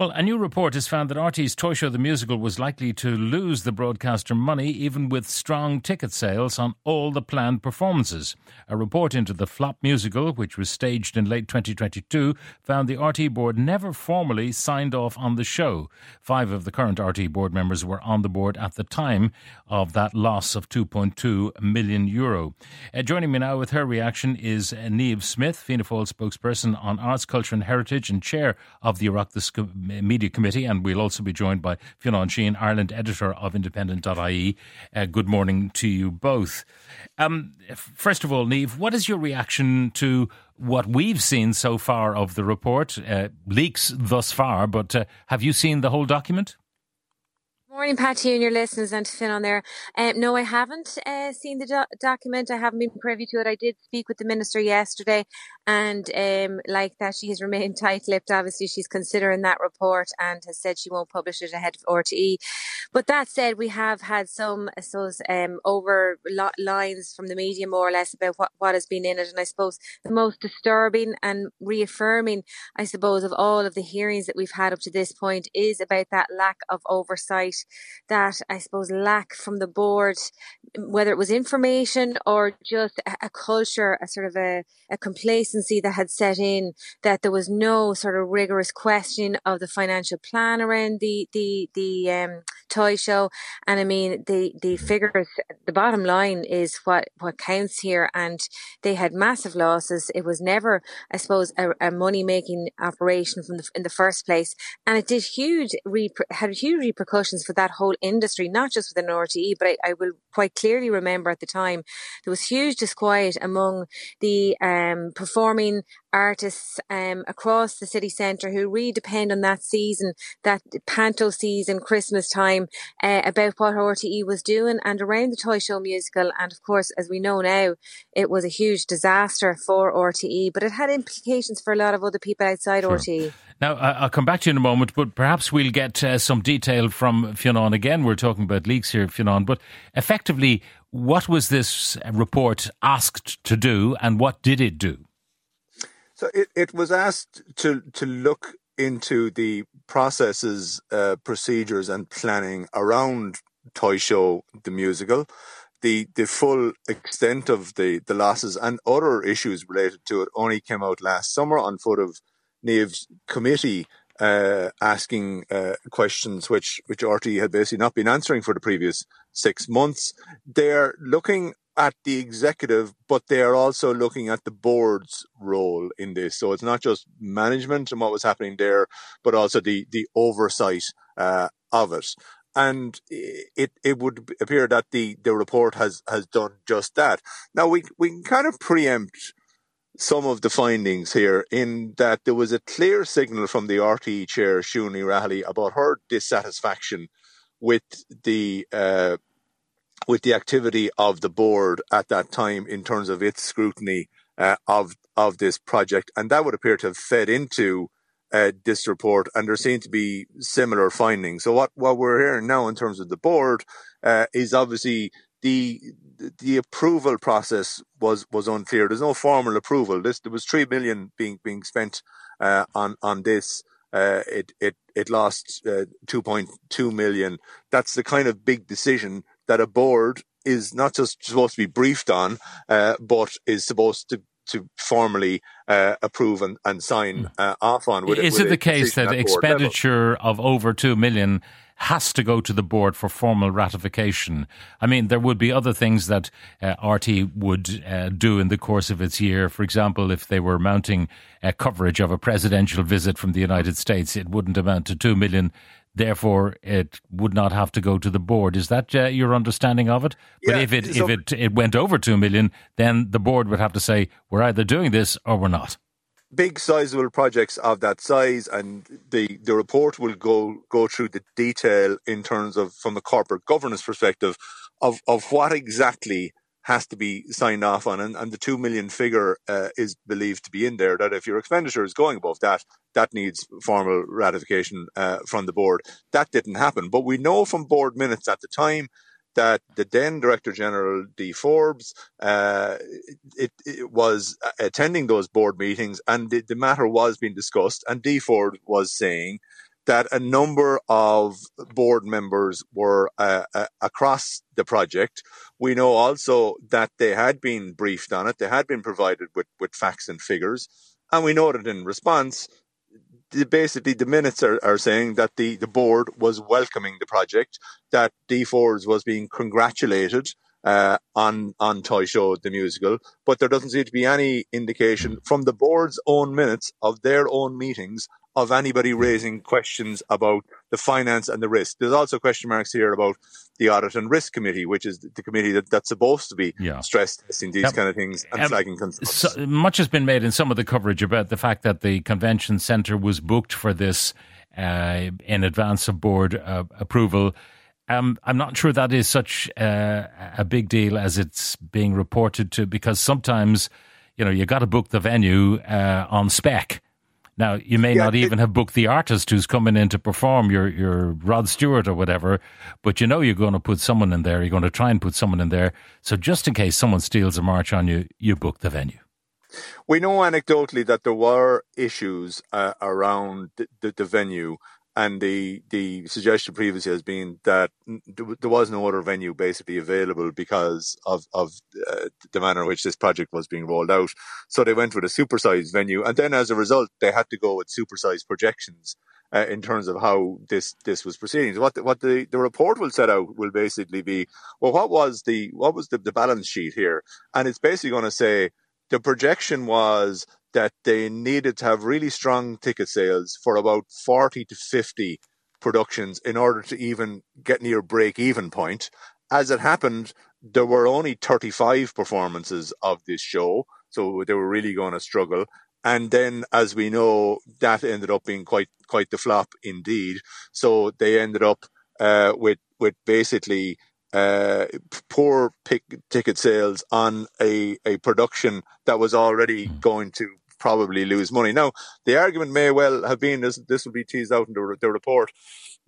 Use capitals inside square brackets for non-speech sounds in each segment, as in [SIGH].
Well, a new report has found that RTE's Toy Show the Musical was likely to lose the broadcaster money even with strong ticket sales on all the planned performances. A report into the flop musical, which was staged in late 2022, found the RTE board never formally signed off on the show. Five of the current RTE board members were on the board at the time of that loss of 2.2 million euro. Uh, joining me now with her reaction is uh, Niamh Smyth, Fianna Fáil spokesperson on arts, culture and heritage and chair of the Oireachtas Media Committee, and we'll also be joined by Fionn Sheahan, Ireland editor of Independent.ie. Uh, good morning to you both. Um, first of all, Niamh, what is your reaction to what we've seen so far of the report? Uh, leaks thus far, but uh, have you seen the whole document? Morning, Patty, and your listeners, and to Fionn on there. Um, no, I haven't uh, seen the do- document. I haven't been privy to it. I did speak with the minister yesterday, and um, like that, she has [LAUGHS] remained tight-lipped. Obviously, she's considering that report and has said she won't publish it ahead of RTE. But that said, we have had some, suppose, um, over lines from the media, more or less, about what, what has been in it. And I suppose the most disturbing and reaffirming, I suppose, of all of the hearings that we've had up to this point is about that lack of oversight that I suppose lack from the board, whether it was information or just a, a culture, a sort of a, a, complacency that had set in, that there was no sort of rigorous question of the financial plan around the the the um, toy show. And I mean the the figures, the bottom line is what what counts here, and they had massive losses. It was never, I suppose, a, a money making operation from the in the first place, and it did huge had huge repercussions for that whole industry, not just within RTE, but I, I, will quite clearly remember at the time there was huge disquiet among the um, performing artists um, across the city centre who really depend on that season, that panto season, Christmas time, uh, about what RTE was doing and around the Toy Show musical. And of course, as we know now, it was a huge disaster for RTE, but it had implications for a lot of other people outside sure. RTE. Now, I'll come back to you in a moment, but perhaps we'll get uh, some detail from Fionn. Again, we're talking about leaks here, Fionn, but effectively, what was this report asked to do and what did it do? So it, it was asked to to look into the processes, uh, procedures, and planning around Toy Show the musical, the the full extent of the the losses and other issues related to it only came out last summer on foot of Niamh's committee uh, asking uh, questions which which RTE had basically not been answering for the previous six months. They're looking at the executive, but they are also looking at the board's role in this. So it's not just management and what was happening there, but also the the oversight uh, of it. And it it would appear that the the report has has done just that. Now we we can kind of preempt some of the findings here in that there was a clear signal from the RTE chair, Siún Ní Raghallaigh, about her dissatisfaction with the uh, with the activity of the board at that time in terms of its scrutiny uh, of of this project, and that would appear to have fed into uh, this report. And there seem to be similar findings. So what what we're hearing now in terms of the board uh, is obviously the the approval process was was unclear. There's no formal approval. This there was three million being being spent uh, on on this. Uh, it it it lost uh, 2.2 million. That's the kind of big decision that a board is not just supposed to be briefed on, uh, but is supposed to to formally uh, approve and, and sign hmm. uh, off on. With, is with it the case that expenditure level. of over two million has to go to the board for formal ratification? I mean, there would be other things that uh, RTE would uh, do in the course of its year. For example, if they were mounting a coverage of a presidential visit from the United States, it wouldn't amount to two million therefore it would not have to go to the board. Is that uh, your understanding of it? But yeah, if it so if it it went over two million, then the board would have to say we're either doing this or we're not. Big sizable projects of that size, and the the report will go go through the detail in terms of from a corporate governance perspective of of what exactly has to be signed off on, and, and the two million figure uh, is believed to be in there. That if your expenditure is going above that, that needs formal ratification uh, from the board. That didn't happen, but we know from board minutes at the time that the then Director General, Dee Forbes, uh, it, it, was attending those board meetings and the, the matter was being discussed. And Dee Forbes was saying that a number of board members were uh, uh, across the project. We know also that they had been briefed on it, they had been provided with, with facts and figures. And we know that in response, the, basically the minutes are, are saying that the, the board was welcoming the project, that Dee Forbes was being congratulated uh, on on Toy Show the musical, but there doesn't seem to be any indication from the board's own minutes of their own meetings of anybody raising questions about the finance and the risk. There's also question marks here about the audit and risk committee, which is the committee that, that's supposed to be yeah. stress testing these yep. kind of things and um, flagging concerns. So, much has been made in some of the coverage about the fact that the convention centre was booked for this uh, in advance of board uh, approval. Um, I'm not sure that is such uh, a big deal as it's being reported to, because sometimes, you know, you got to book the venue uh, on spec now, you may yeah, not even it, have booked the artist who's coming in to perform your, your Rod Stewart or whatever, but you know you're going to put someone in there. You're going to try and put someone in there. So just in case someone steals a march on you, you book the venue. We know anecdotally that there were issues uh, around the, the, the venue and the the suggestion previously has been that there was no other venue basically available because of of uh, the manner in which this project was being rolled out. So they went with a supersized venue, and then as a result, they had to go with supersized projections. Uh, in terms of how this this was proceeding, so what the, what the, the report will set out will basically be well, what was the what was the, the balance sheet here, and it's basically going to say the projection was that they needed to have really strong ticket sales for about 40 to 50 productions in order to even get near break even point. As it happened, there were only 35 performances of this show, so they were really going to struggle. And then, as we know, that ended up being quite quite the flop indeed. So they ended up uh, with with basically uh, poor pick, ticket sales on a, a production that was already hmm. going to probably lose money. Now, the argument may well have been this, this will be teased out in the, the report.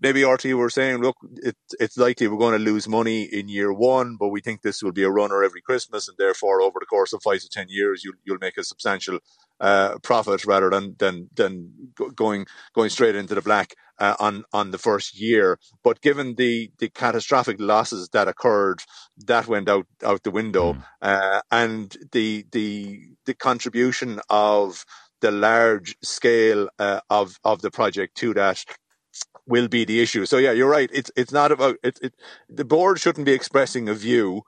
Maybe RTE were saying, look, it, it's likely we're going to lose money in year one, but we think this will be a runner every Christmas, and therefore, over the course of five to ten years, you'll, you'll make a substantial uh, profit rather than than than going going straight into the black uh, on on the first year. But given the the catastrophic losses that occurred, that went out out the window, mm. uh, and the the the contribution of the large scale uh, of of the project to that will be the issue. So yeah, you're right. It's it's not about it. it the board shouldn't be expressing a view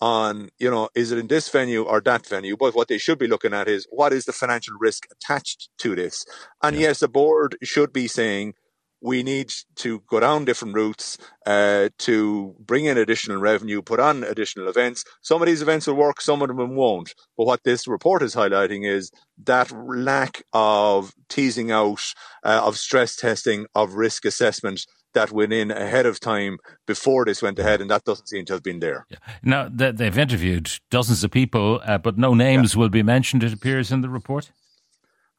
on, you know, is it in this venue or that venue? But what they should be looking at is what is the financial risk attached to this? And yeah. yes, the board should be saying we need to go down different routes uh, to bring in additional revenue, put on additional events. Some of these events will work, some of them won't. But what this report is highlighting is that lack of teasing out, uh, of stress testing, of risk assessment that went in ahead of time before this went ahead, and that doesn't seem to have been there. Yeah. Now, they've interviewed dozens of people, uh, but no names yeah. will be mentioned, it appears, in the report.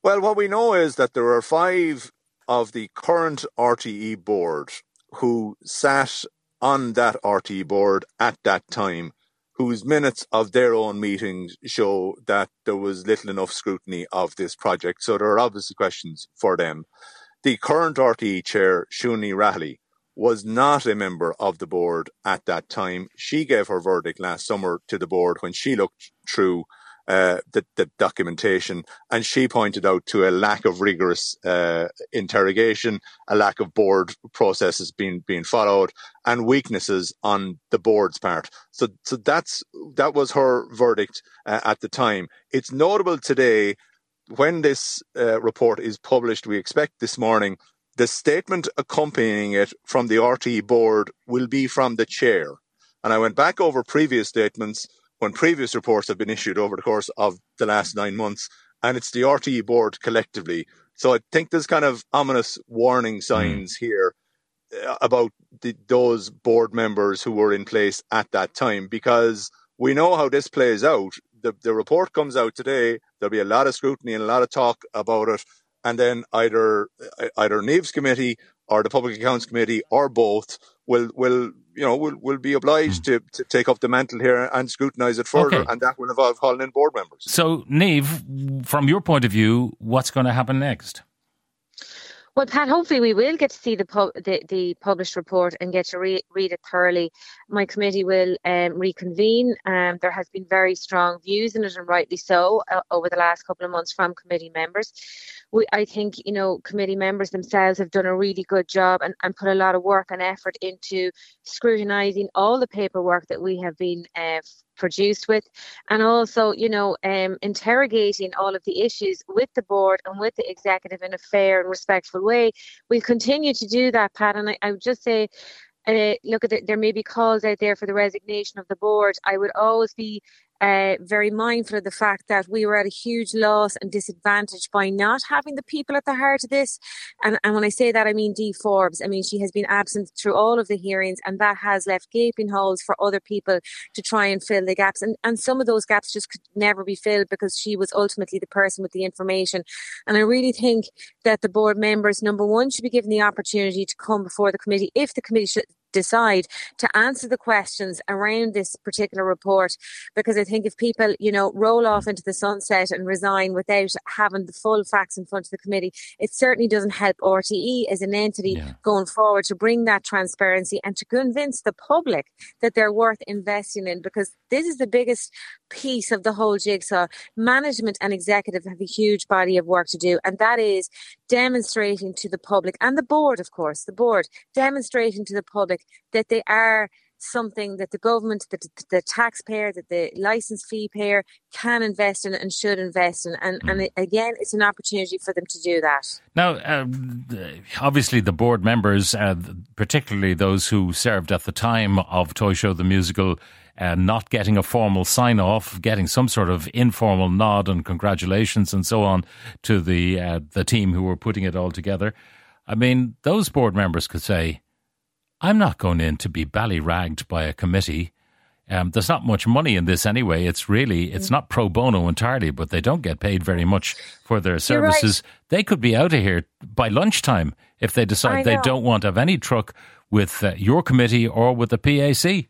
Well, what we know is that there are five of the current RTE board who sat on that RTE board at that time, whose minutes of their own meetings show that there was little enough scrutiny of this project. So there are obviously questions for them. The current RTE chair, Siún Ní Raghallaigh, was not a member of the board at that time. She gave her verdict last summer to the board when she looked through uh, the, the, documentation, and she pointed out to a lack of rigorous uh, interrogation, a lack of board processes being being followed, and weaknesses on the board's part. So, so that's that was her verdict uh, at the time. It's notable today when this uh, report is published, we expect this morning, the statement accompanying it from the RTE board will be from the chair. And I went back over previous statements when previous reports have been issued over the course of the last nine months, and it's the RTE board collectively. So I think there's kind of ominous warning hmm. signs mm. here uh, about the, those board members who were in place at that time, because we know how this plays out the, the report comes out today, there'll be a lot of scrutiny and a lot of talk about it. And then either either Niamh's committee or the Public Accounts Committee or both will will you know, will will be obliged mm. to, to take up the mantle here and scrutinise it further, okay. and that will involve calling in board members. So, Niamh, from your point of view, what's going to happen next? Well, Pat, hopefully we will get to see the pu- the, the, published report and get to re- read it thoroughly. My committee will um, reconvene. Um, there has been very strong views in it, and rightly so, uh, over the last couple of months from committee members. We, I think, you know, committee members themselves have done a really good job and, and put a lot of work and effort into scrutinising all the paperwork that we have been uh, produced with, and also, you know, um, interrogating all of the issues with the board and with the executive in a fair and respectful way. We continue to do that, Pat, and I, I would just say. Uh, look at it, there may be calls out there for the resignation of the board. I would always be uh, very mindful of the fact that we were at a huge loss and disadvantage by not having the people at the heart of this. And, and when I say that, I mean Dee Forbes. I mean, she has been absent through all of the hearings, and that has left gaping holes for other people to try and fill the gaps. And, and some of those gaps just could never be filled because she was ultimately the person with the information. And I really think that the board members, number one, should be given the opportunity to come before the committee if the committee should, decide to answer the questions around this particular report because I think if people, you know, roll off into the sunset and resign without having the full facts in front of the committee, it certainly doesn't help RTE as an entity yeah. going forward to bring that transparency and to convince the public that they're worth investing in because this is the biggest piece of the whole jigsaw. Management and executive have a huge body of work to do, and that is demonstrating to the public and the board, of course, the board demonstrating to the public that they are something that the government, that the taxpayer, that the license fee payer can invest in and should invest in. And, mm. and it, again, it's an opportunity for them to do that. Now, uh, obviously, the board members, uh, particularly those who served at the time of Toy Show the Musical, uh, not getting a formal sign off, getting some sort of informal nod and congratulations and so on to the uh, the team who were putting it all together. I mean, those board members could say, "I'm not going in to be ballyragged by a committee." Um, there's not much money in this anyway. It's really it's not pro bono entirely, but they don't get paid very much for their services. Right. They could be out of here by lunchtime if they decide they don't want to have any truck with uh, your committee or with the PAC.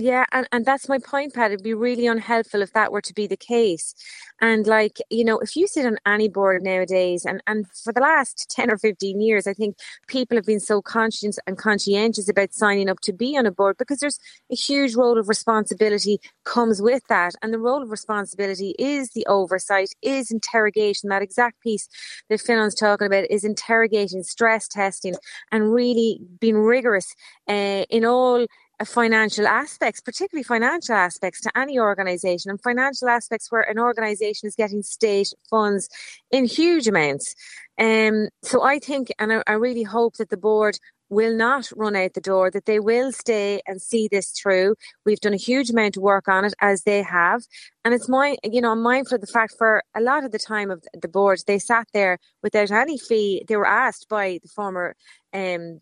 Yeah, and, and that's my point, Pat. It'd be really unhelpful if that were to be the case. And like, you know, if you sit on any board nowadays, and, and for the last [LAUGHS] 10 or 15 years, I think people have been so conscious and conscientious about signing up to be on a board because there's a huge role of responsibility comes with that. And the role of responsibility is the oversight, is interrogation. That exact piece that Fionn's talking about is interrogating, stress testing, and really being rigorous uh, in all financial aspects, particularly financial aspects to any organization and financial aspects where an organization is getting state funds in huge amounts. Um, so I think, and I, I really hope that the board will not run out the door, that they will stay and see this through. We've done a huge amount of work on it as they have. And it's my, you know, I'm mindful of the fact for a lot of the time of the board, they sat there without any fee. They were asked by the former um,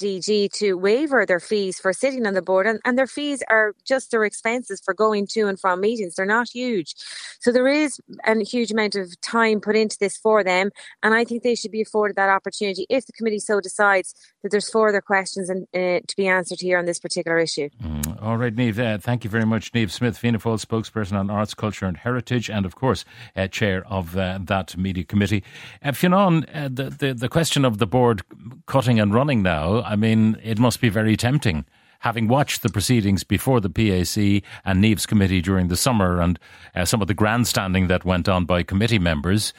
DG to waiver their fees for sitting on the board, and, and their fees are just their expenses for going to and from meetings. They're not huge. So there is a huge amount of time put into this for them, and I think they should be afforded that opportunity if the committee so decides that there's further questions and, uh, to be answered here on this particular issue. Mm. All right, Niamh, uh, thank you very much. Niamh Smyth, Fianna Fáil spokesperson on arts, culture and heritage, and of course, uh, chair of uh, that media committee. Uh, Fionn, uh, the, the, the question of the board cutting and running now, I mean, it must be very tempting. Having watched the proceedings before the PAC and Niamh's committee during the summer and uh, some of the grandstanding that went on by committee members,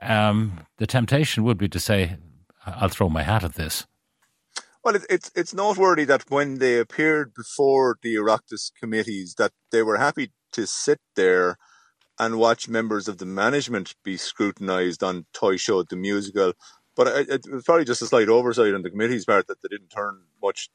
um, the temptation would be to say, I'll throw my hat at this. Well, it, it's it's noteworthy that when they appeared before the Oireachtas committees, that they were happy to sit there and watch members of the management be scrutinised on Toy Show the musical. But it, it, was probably just a slight oversight on the committee's part that they didn't turn much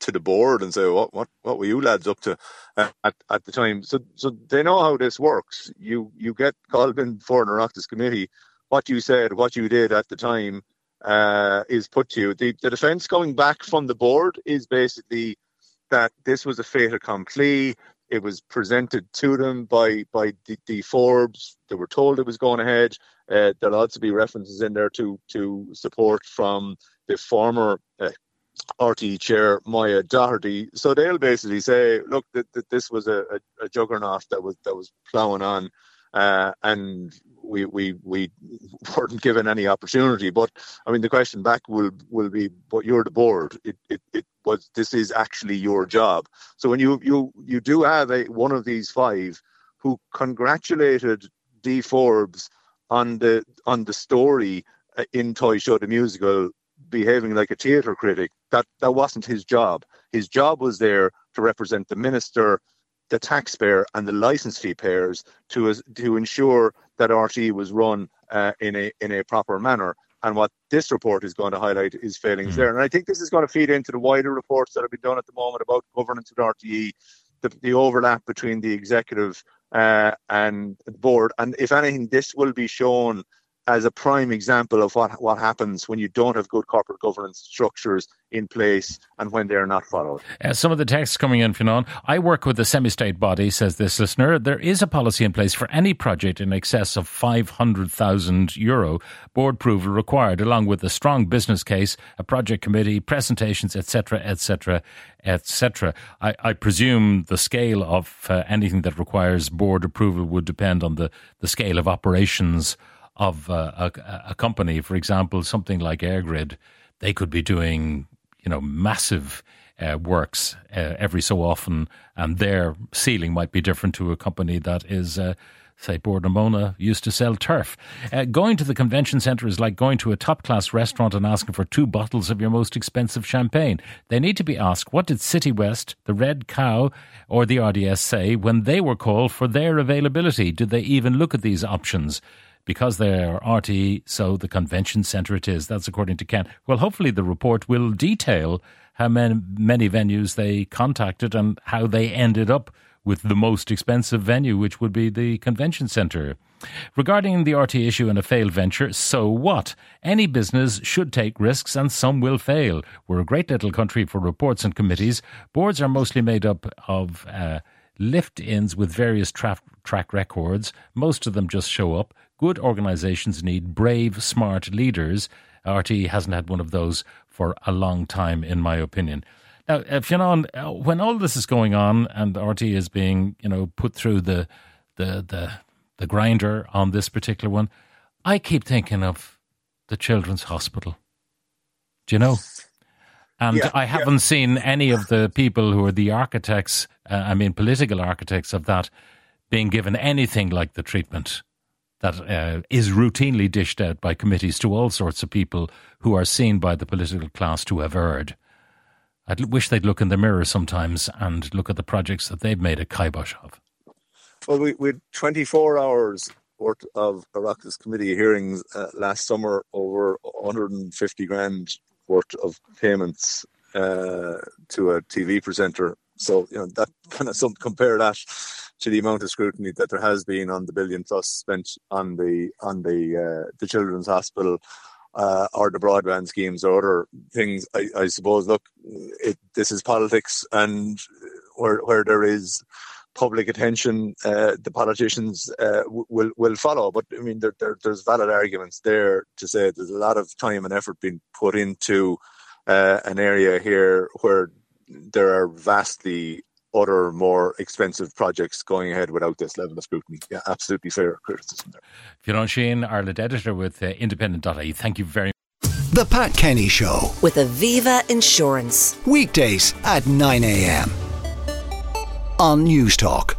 to the board and say, "What what what were you lads up to at, at the time?" So so they know how this works. You you get called in for an Oireachtas committee. What you said, what you did at the time, uh, is put to you. The the defence going back from the board is basically that this was a fait accompli. It was presented to them by by the, Forbes. They were told it was going ahead. Uh, there'll also be references in there to to support from the former uh, RTE chair Moya Doherty. So they'll basically say, look, that, this was a, a, a, juggernaut that was that was ploughing on, uh, and we we we weren't given any opportunity. But I mean, the question back will will be, but you're the board. It it, it was this is actually your job. So when you you you do have a one of these five who congratulated Dee Forbes on the on the story uh, in Toy Show the musical behaving like a theatre critic. That that wasn't his job. His job was there to represent the minister, the taxpayer, and the license fee payers to to ensure that RTE was run uh, in a in a proper manner. And what this report is going to highlight is failings mm. there. And I think this is going to feed into the wider reports that have been done at the moment about governance at RTE, the, the overlap between the executive uh, and the board. And if anything, this will be shown as a prime example of what, what happens when you don't have good corporate governance structures in place and when they're not followed. Uh, some of the texts coming in, Fionnán. I work with a semi state body, says this listener. There is a policy in place for any project in excess of 500,000 euro, board approval required, along with a strong business case, a project committee, presentations, etc., etc., etc. I presume the scale of uh, anything that requires board approval would depend on the, the scale of operations of uh, a, a, company, for example, something like EirGrid, they could be doing, you know, massive uh, works uh, every so often, and their ceiling might be different to a company that is. Uh, say Bord na Móna used to sell turf. Uh, going to the convention centre is like going to a top class restaurant and asking for two bottles of your most expensive champagne. They need to be asked what did Citywest, the Red Cow, or the RDS say when they were called for their availability? Did they even look at these options? Because they are RTE, so the convention centre it is. That's according to Ken. Well, hopefully the report will detail how many, many venues they contacted and how they ended up with the most expensive venue, which would be the convention centre. Regarding the RTE issue and a failed venture, so what? Any business should take risks and some will fail. We're a great little country for reports and committees. Boards are mostly made up of uh, lift ins with various tra- track records. Most of them just show up. Good organisations need brave, smart leaders. RTE hasn't had one of those for a long time, in my opinion. Now, if you know, when all this is going on and RTE is being, you know, put through the the the the grinder on this particular one, I keep thinking of the Children's Hospital. Do you know? And yeah, I haven't yeah. seen any of the people who are the architects, uh, I mean, political architects of that, being given anything like the treatment that uh, is routinely dished out by committees to all sorts of people who are seen by the political class to have erred. I wish they'd look in the mirror sometimes and look at the projects that they've made a kibosh of. Well, we, we had 24 hours worth of Oireachtas committee hearings uh, last summer over 150 grand worth of payments uh, to a TV presenter. So, you know, that [LAUGHS] kind of some compare that to the amount of scrutiny that there has been on the billion plus spent on the on the uh, the children's hospital uh, or the broadband schemes or other things. I, I suppose. Look, it, this is politics, and where where there is public attention, uh, the politicians uh, will will follow. But I mean, there, there, there's valid arguments there to say there's a lot of time and effort being put into uh, an area here where there are vastly other more expensive projects going ahead without this level of scrutiny. Yeah, absolutely fair criticism there. Fionn Sheahan, Ireland editor with uh, Independent.ie, thank you very much. The Pat Kenny Show with Aviva Insurance. Weekdays at 9 a.m. on Newstalk.